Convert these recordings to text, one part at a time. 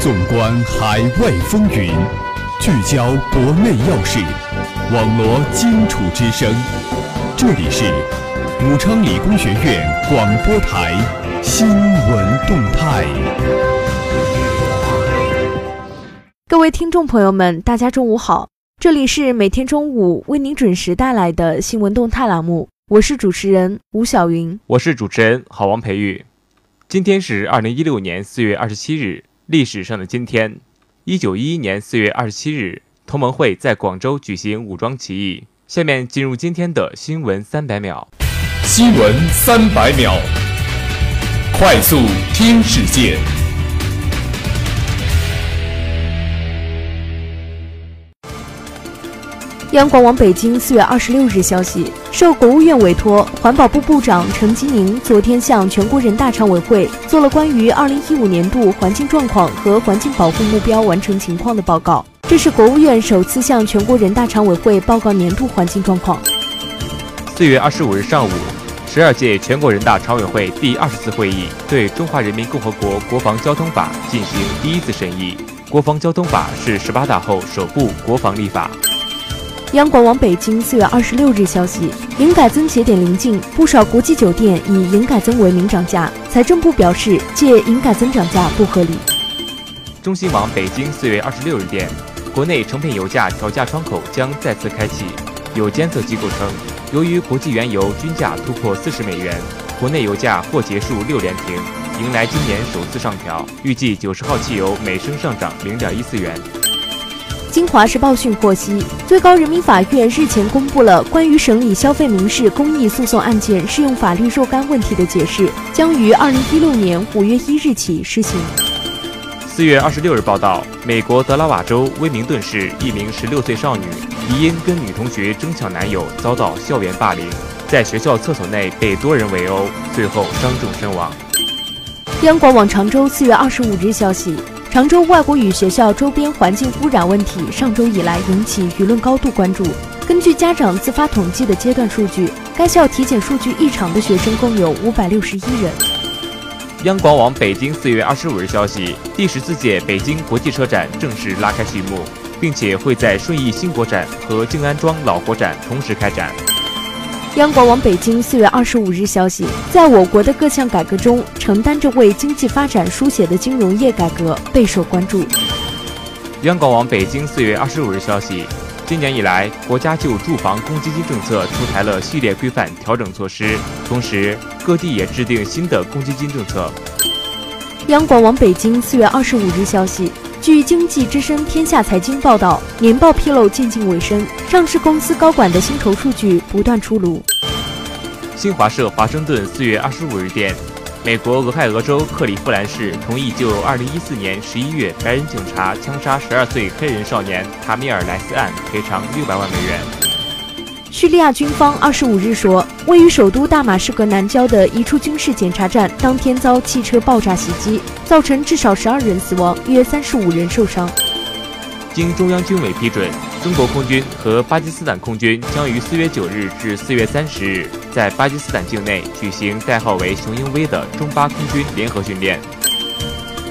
纵观海外风云，聚焦国内要事，网罗荆楚之声。这里是武昌理工学院广播台新闻动态。各位听众朋友们，大家中午好，这里是每天中午为您准时带来的新闻动态栏目，我是主持人吴晓云，我是主持人郝王培育。今天是二零一六年四月二十七日。历史上的今天，一九一一年四月二十七日，同盟会在广州举行武装起义。下面进入今天的新闻三百秒。新闻三百秒，快速听世界。央广网北京四月二十六日消息，受国务院委托，环保部部长陈吉宁昨天向全国人大常委会做了关于二零一五年度环境状况和环境保护目标完成情况的报告。这是国务院首次向全国人大常委会报告年度环境状况。四月二十五日上午，十二届全国人大常委会第二十次会议对《中华人民共和国国防交通法》进行第一次审议。国防交通法是十八大后首部国防立法。央广网北京四月二十六日消息，营改增节点临近，不少国际酒店以营改增为名涨价。财政部表示，借营改增涨价不合理。中新网北京四月二十六日电，国内成品油价调价窗口将再次开启。有监测机构称，由于国际原油均价突破四十美元，国内油价或结束六连停，迎来今年首次上调。预计九十号汽油每升上涨零点一四元。京华时报讯获悉，最高人民法院日前公布了关于审理消费民事公益诉讼案件适用法律若干问题的解释，将于二零一六年五月一日起施行。四月二十六日报道，美国德拉瓦州威明顿市一名十六岁少女疑因跟女同学争抢男友，遭到校园霸凌，在学校厕所内被多人围殴，最后伤重身亡。央广网常州四月二十五日消息。常州外国语学校周边环境污染问题上周以来引起舆论高度关注。根据家长自发统计的阶段数据，该校体检数据异常的学生共有五百六十一人。央广网北京四月二十五日消息，第十四届北京国际车展正式拉开序幕，并且会在顺义新国展和静安庄老国展同时开展。央广网北京四月二十五日消息，在我国的各项改革中，承担着为经济发展书写的金融业改革备受关注。央广网北京四月二十五日消息，今年以来，国家就住房公积金政策出台了系列规范调整措施，同时各地也制定新的公积金政策。央广网北京四月二十五日消息。据经济之声天下财经报道，年报披露渐近尾声，上市公司高管的薪酬数据不断出炉。新华社华盛顿四月二十五日电，美国俄亥俄州克利夫兰市同意就二零一四年十一月白人警察枪杀十二岁黑人少年塔米尔莱斯案赔偿六百万美元。叙利亚军方二十五日说，位于首都大马士革南郊的一处军事检查站当天遭汽车爆炸袭击，造成至少十二人死亡，约三十五人受伤。经中央军委批准，中国空军和巴基斯坦空军将于四月九日至四月三十日在巴基斯坦境内举行代号为“雄鹰威”的中巴空军联合训练。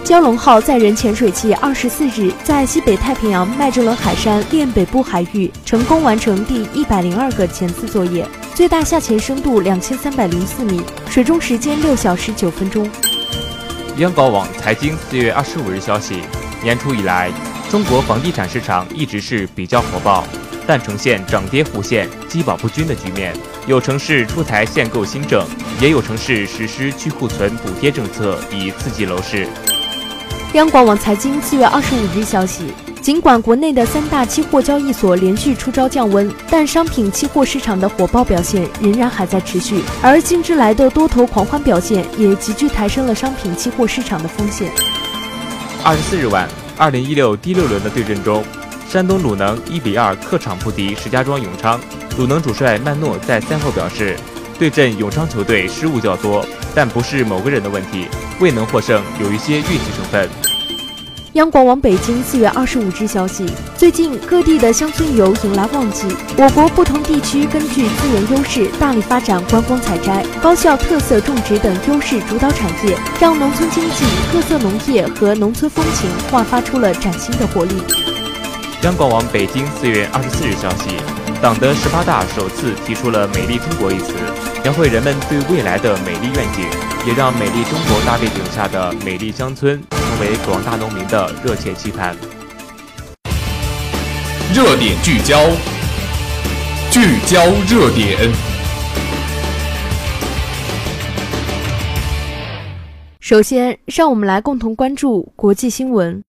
蛟龙号载人潜水器二十四日在西北太平洋麦哲伦海山链北部海域成功完成第一百零二个潜次作业，最大下潜深度两千三百零四米，水中时间六小时九分钟。央广网财经四月二十五日消息，年初以来，中国房地产市场一直是比较火爆，但呈现涨跌互现、积保不均的局面。有城市出台限购新政，也有城市实施去库存补贴政策，以刺激楼市。央广网财经四月二十五日消息，尽管国内的三大期货交易所连续出招降温，但商品期货市场的火爆表现仍然还在持续，而近之来的多头狂欢表现也急剧抬升了商品期货市场的风险。二十四日晚，二零一六第六轮的对阵中，山东鲁能一比二客场不敌石家庄永昌。鲁能主帅曼诺在赛后表示，对阵永昌球队失误较多，但不是某个人的问题。未能获胜，有一些运气成分。央广网北京四月二十五日消息，最近各地的乡村游迎来旺季，我国不同地区根据资源优势，大力发展观光采摘、高效特色种植等优势主导产业，让农村经济、特色农业和农村风情焕发出了崭新的活力。央广网北京四月二十四日消息，党的十八大首次提出了“美丽中国”一词，描绘人们对未来的美丽愿景，也让美丽中国大背景下的美丽乡村成。为广大农民的热切期盼。热点聚焦，聚焦热点。首先，让我们来共同关注国际新闻。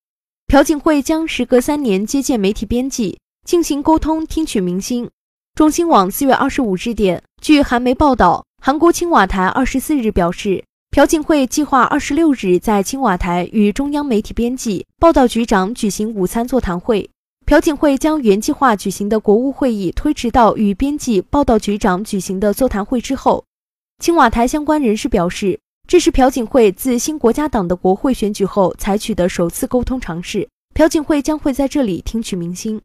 朴槿惠将时隔三年接见媒体编辑，进行沟通，听取民心。中新网四月二十五日电，据韩媒报道，韩国青瓦台二十四日表示。朴槿惠计划二十六日在青瓦台与中央媒体编辑、报道局长举行午餐座谈会。朴槿惠将原计划举行的国务会议推迟到与编辑、报道局长举行的座谈会之后。青瓦台相关人士表示，这是朴槿惠自新国家党的国会选举后采取的首次沟通尝试。朴槿惠将会在这里听取民心。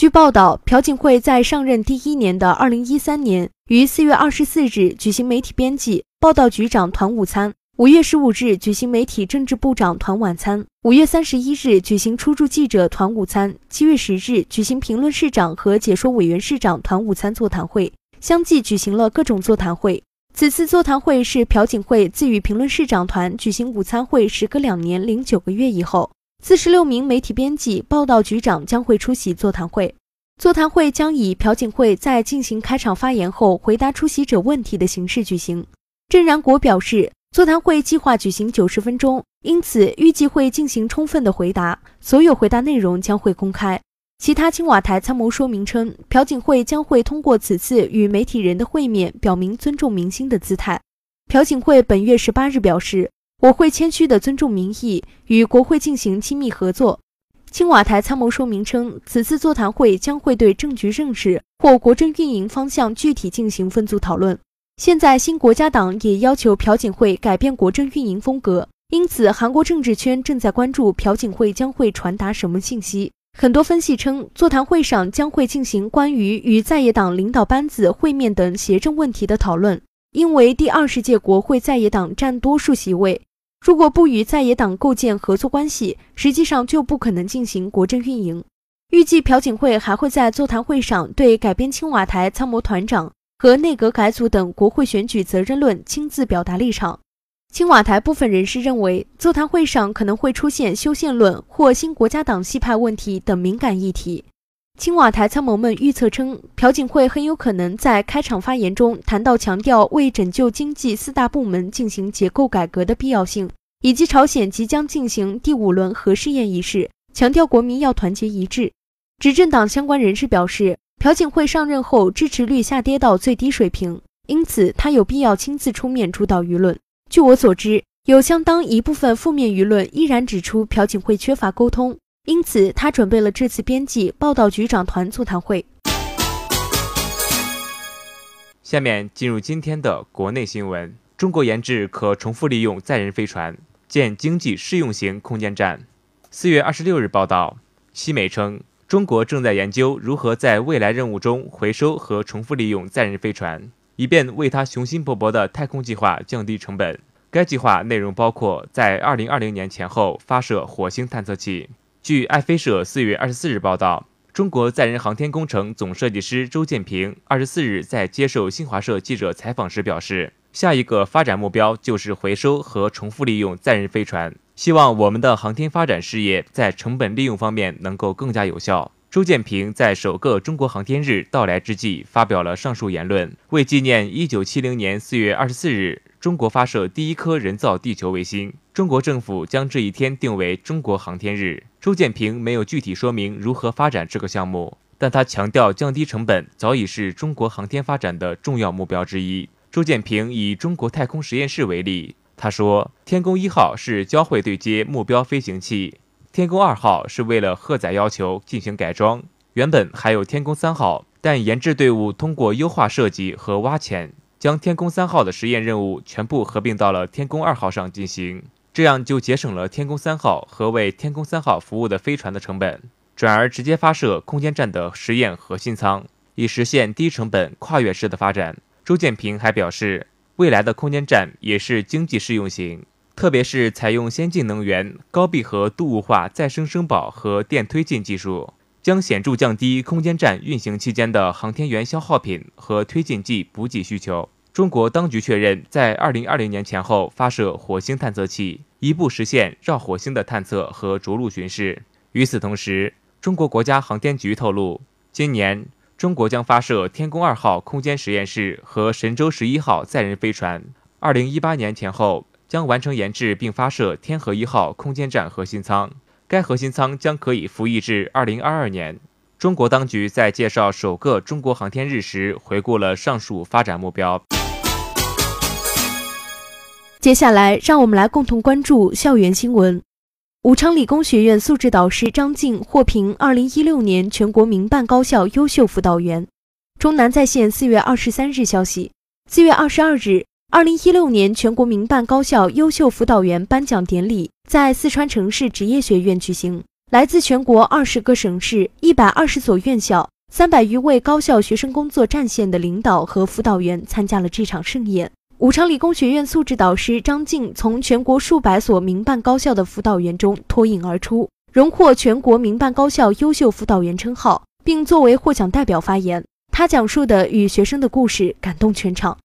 据报道，朴槿惠在上任第一年的二零一三年，于四月二十四日举行媒体编辑。报道局长团午餐，五月十五日举行媒体政治部长团晚餐，五月三十一日举行出驻记者团午餐，七月十日举行评论市长和解说委员市长团午餐座谈会，相继举行了各种座谈会。此次座谈会是朴槿惠自与评论市长团举行午餐会时隔两年零九个月以后，四十六名媒体编辑、报道局长将会出席座谈会。座谈会将以朴槿惠在进行开场发言后回答出席者问题的形式举行。郑然国表示，座谈会计划举行九十分钟，因此预计会进行充分的回答，所有回答内容将会公开。其他青瓦台参谋说明称，朴槿惠将会通过此次与媒体人的会面，表明尊重明星的姿态。朴槿惠本月十八日表示，我会谦虚地尊重民意，与国会进行亲密合作。青瓦台参谋说明称，此次座谈会将会对政局认识或国政运营方向具体进行分组讨论。现在，新国家党也要求朴槿惠改变国政运营风格，因此韩国政治圈正在关注朴槿惠将会传达什么信息。很多分析称，座谈会上将会进行关于与在野党领导班子会面等协政问题的讨论。因为第二十届国会在野党占多数席位，如果不与在野党构建合作关系，实际上就不可能进行国政运营。预计朴槿惠还会在座谈会上对改编青瓦台参谋团长。和内阁改组等国会选举责任论亲自表达立场。青瓦台部分人士认为，座谈会上可能会出现修宪论或新国家党系派问题等敏感议题。青瓦台参谋们预测称，朴槿惠很有可能在开场发言中谈到强调为拯救经济四大部门进行结构改革的必要性，以及朝鲜即将进行第五轮核试验一事，强调国民要团结一致。执政党相关人士表示。朴槿惠上任后支持率下跌到最低水平，因此他有必要亲自出面主导舆论。据我所知，有相当一部分负面舆论依然指出朴槿惠缺乏沟通，因此他准备了这次编辑报道局长团座谈会。下面进入今天的国内新闻：中国研制可重复利用载人飞船建经济适用型空间站。四月二十六日报道，西媒称。中国正在研究如何在未来任务中回收和重复利用载人飞船，以便为它雄心勃勃的太空计划降低成本。该计划内容包括在2020年前后发射火星探测器。据爱飞社四月二十四日报道，中国载人航天工程总设计师周建平二十四日在接受新华社记者采访时表示，下一个发展目标就是回收和重复利用载人飞船。希望我们的航天发展事业在成本利用方面能够更加有效。周建平在首个中国航天日到来之际发表了上述言论，为纪念1970年4月24日中国发射第一颗人造地球卫星，中国政府将这一天定为中国航天日。周建平没有具体说明如何发展这个项目，但他强调降低成本早已是中国航天发展的重要目标之一。周建平以中国太空实验室为例。他说：“天宫一号是交会对接目标飞行器，天宫二号是为了荷载要求进行改装。原本还有天宫三号，但研制队伍通过优化设计和挖潜，将天宫三号的实验任务全部合并到了天宫二号上进行。这样就节省了天宫三号和为天宫三号服务的飞船的成本，转而直接发射空间站的实验核心舱，以实现低成本跨越式的发展。周建平还表示，未来的空间站也是经济适用型，特别是采用先进能源、高闭合度雾化再生生保和电推进技术，将显著降低空间站运行期间的航天员消耗品和推进剂补给需求。中国当局确认，在二零二零年前后发射火星探测器，一步实现绕火星的探测和着陆巡视。与此同时，中国国家航天局透露，今年中国将发射天宫二号空间实验室和神舟十一号载人飞船。二零一八年前后将完成研制并发射天河一号空间站核心舱，该核心舱将可以服役至二零二二年。中国当局在介绍首个中国航天日时，回顾了上述发展目标。接下来，让我们来共同关注校园新闻。武昌理工学院素质导师张静获评二零一六年全国民办高校优秀辅导员。中南在线四月二十三日消息，四月二十二日，二零一六年全国民办高校优秀辅导员颁奖典礼在四川城市职业学院举行。来自全国二十个省市、一百二十所院校、三百余位高校学生工作战线的领导和辅导员参加了这场盛宴。武昌理工学院素质导师张静从全国数百所民办高校的辅导员中脱颖而出，荣获全国民办高校优秀辅导员称号，并作为获奖代表发言。他讲述的与学生的故事感动全场。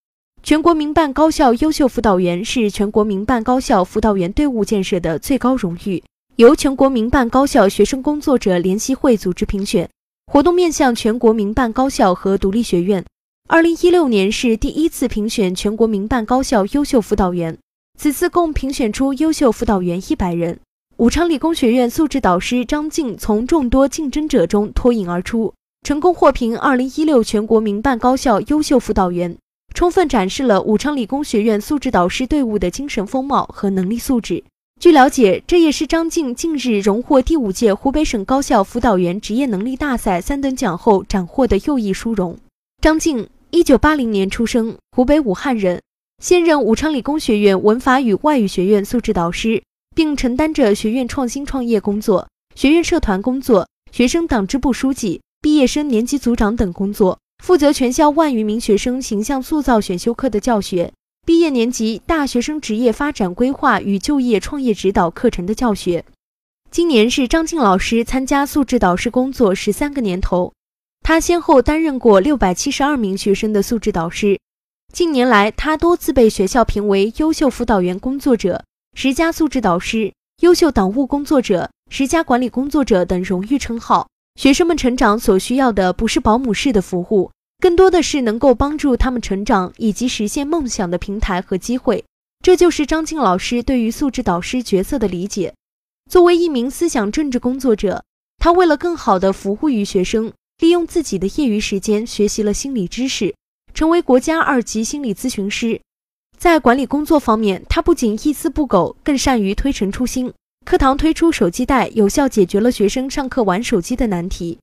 全国民办高校优秀辅导员是全国民办高校辅导员队伍建设的最高荣誉，由全国民办高校学生工作者联席会组织评选。活动面向全国民办高校和独立学院。二零一六年是第一次评选全国民办高校优秀辅导员，此次共评选出优秀辅导员一百人。武昌理工学院素质导师张静从众多竞争者中脱颖而出，成功获评二零一六全国民办高校优秀辅导员，充分展示了武昌理工学院素质导师队伍的精神风貌和能力素质。据了解，这也是张静近日荣获第五届湖北省高校辅导员职业能力大赛三等奖后斩获的又一殊荣。张静。一九八零年出生，湖北武汉人，现任武昌理工学院文法与外语学院素质导师，并承担着学院创新创业工作、学院社团工作、学生党支部书记、毕业生年级组长等工作，负责全校万余名学生形象塑造选修课的教学，毕业年级大学生职业发展规划与就业创业指导课程的教学。今年是张静老师参加素质导师工作十三个年头。他先后担任过六百七十二名学生的素质导师，近年来，他多次被学校评为优秀辅导员工作者、十佳素质导师、优秀党务工作者、十佳管理工作者等荣誉称号。学生们成长所需要的不是保姆式的服务，更多的是能够帮助他们成长以及实现梦想的平台和机会。这就是张静老师对于素质导师角色的理解。作为一名思想政治工作者，他为了更好地服务于学生。利用自己的业余时间学习了心理知识，成为国家二级心理咨询师。在管理工作方面，他不仅一丝不苟，更善于推陈出新。课堂推出手机袋，有效解决了学生上课玩手机的难题。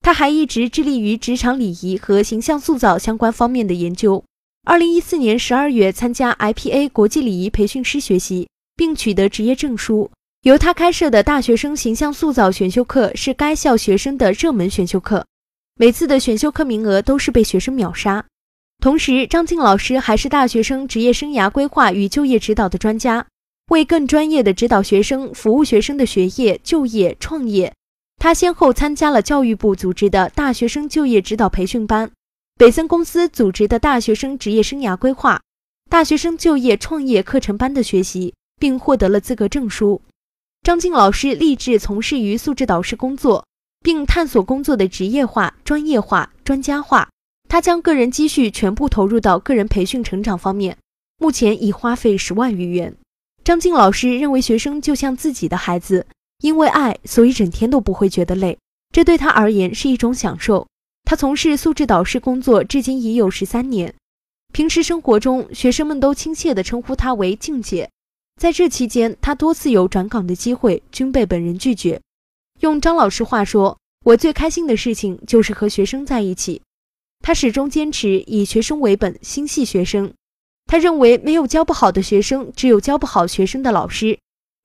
他还一直致力于职场礼仪和形象塑造相关方面的研究。二零一四年十二月，参加 IPA 国际礼仪培训师学习，并取得职业证书。由他开设的大学生形象塑造选修课是该校学生的热门选修课。每次的选修课名额都是被学生秒杀。同时，张静老师还是大学生职业生涯规划与就业指导的专家，为更专业的指导学生、服务学生的学业、就业、创业。他先后参加了教育部组织的大学生就业指导培训班、北森公司组织的大学生职业生涯规划、大学生就业创业课程班的学习，并获得了资格证书。张静老师立志从事于素质导师工作。并探索工作的职业化、专业化、专家化。他将个人积蓄全部投入到个人培训成长方面，目前已花费十万余元。张静老师认为，学生就像自己的孩子，因为爱，所以整天都不会觉得累，这对他而言是一种享受。他从事素质导师工作至今已有十三年，平时生活中，学生们都亲切地称呼他为“静姐”。在这期间，他多次有转岗的机会，均被本人拒绝。用张老师话说，我最开心的事情就是和学生在一起。他始终坚持以学生为本，心系学生。他认为没有教不好的学生，只有教不好学生的老师。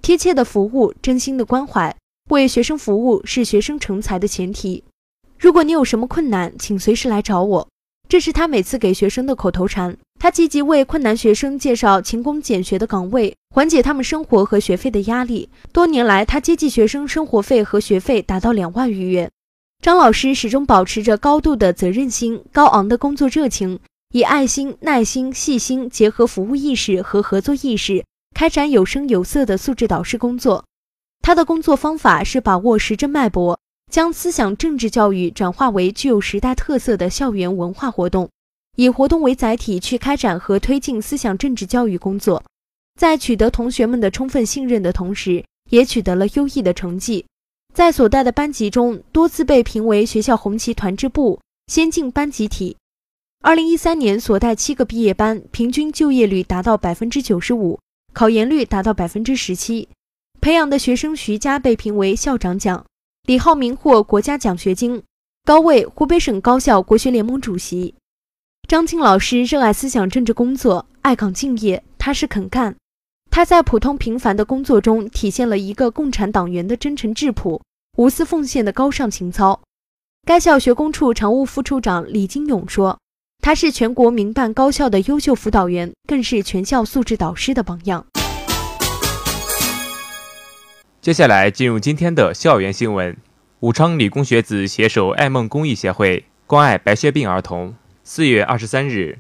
贴切的服务，真心的关怀，为学生服务是学生成才的前提。如果你有什么困难，请随时来找我。这是他每次给学生的口头禅。他积极为困难学生介绍勤工俭学的岗位，缓解他们生活和学费的压力。多年来，他接济学生生活费和学费达到两万余元。张老师始终保持着高度的责任心、高昂的工作热情，以爱心、耐心、细心结合服务意识和合作意识，开展有声有色的素质导师工作。他的工作方法是把握时针脉搏。将思想政治教育转化为具有时代特色的校园文化活动，以活动为载体去开展和推进思想政治教育工作，在取得同学们的充分信任的同时，也取得了优异的成绩，在所带的班级中多次被评为学校红旗团支部、先进班集体。二零一三年所带七个毕业班平均就业率达到百分之九十五，考研率达到百分之十七，培养的学生徐佳被评为校长奖。李浩明获国家奖学金，高位湖北省高校国学联盟主席。张青老师热爱思想政治工作，爱岗敬业，踏实肯干。他在普通平凡的工作中体现了一个共产党员的真诚质朴、无私奉献的高尚情操。该校学工处常务副处长李金勇说：“他是全国民办高校的优秀辅导员，更是全校素质导师的榜样。”接下来进入今天的校园新闻。武昌理工学子携手爱梦公益协会关爱白血病儿童。四月二十三日，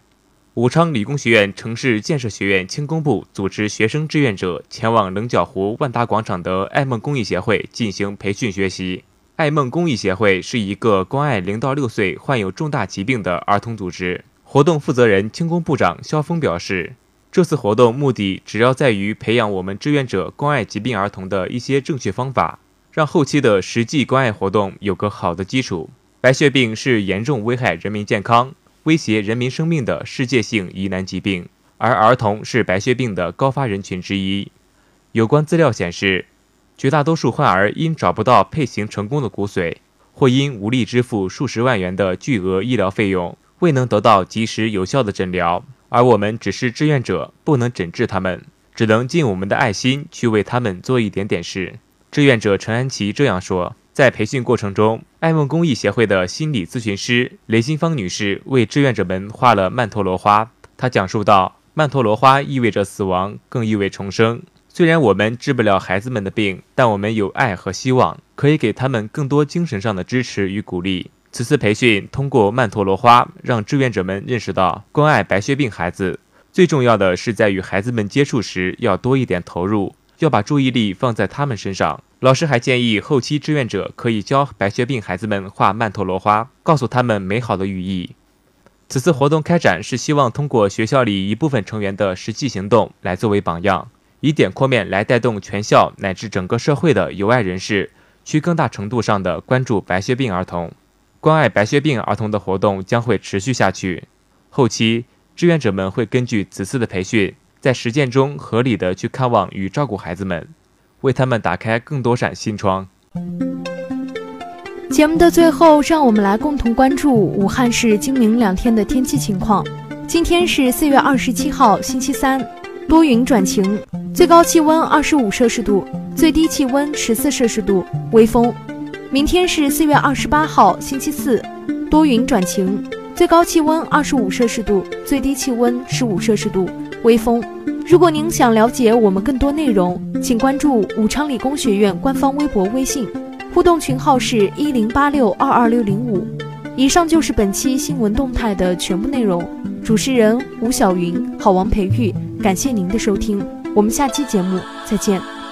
武昌理工学院城市建设学院轻工部组织学生志愿者前往棱角湖万达广场的爱梦公益协会进行培训学习。爱梦公益协会是一个关爱零到六岁患有重大疾病的儿童组织。活动负责人轻工部长肖峰表示。这次活动目的主要在于培养我们志愿者关爱疾病儿童的一些正确方法，让后期的实际关爱活动有个好的基础。白血病是严重危害人民健康、威胁人民生命的世界性疑难疾病，而儿童是白血病的高发人群之一。有关资料显示，绝大多数患儿因找不到配型成功的骨髓，或因无力支付数十万元的巨额医疗费用，未能得到及时有效的诊疗。而我们只是志愿者，不能诊治他们，只能尽我们的爱心去为他们做一点点事。志愿者陈安琪这样说。在培训过程中，爱梦公益协会的心理咨询师雷新芳女士为志愿者们画了曼陀罗花。她讲述道：“曼陀罗花意味着死亡，更意味重生。虽然我们治不了孩子们的病，但我们有爱和希望，可以给他们更多精神上的支持与鼓励。”此次培训通过曼陀罗花，让志愿者们认识到关爱白血病孩子最重要的是在与孩子们接触时要多一点投入，要把注意力放在他们身上。老师还建议后期志愿者可以教白血病孩子们画曼陀罗花，告诉他们美好的寓意。此次活动开展是希望通过学校里一部分成员的实际行动来作为榜样，以点扩面来带动全校乃至整个社会的有爱人士去更大程度上的关注白血病儿童。关爱白血病儿童的活动将会持续下去。后期志愿者们会根据此次的培训，在实践中合理的去看望与照顾孩子们，为他们打开更多扇心窗。节目的最后，让我们来共同关注武汉市今明两天的天气情况。今天是四月二十七号，星期三，多云转晴，最高气温二十五摄氏度，最低气温十四摄氏度，微风。明天是四月二十八号，星期四，多云转晴，最高气温二十五摄氏度，最低气温十五摄氏度，微风。如果您想了解我们更多内容，请关注武昌理工学院官方微博、微信，互动群号是一零八六二二六零五。以上就是本期新闻动态的全部内容。主持人吴晓云，好王培育，感谢您的收听，我们下期节目再见。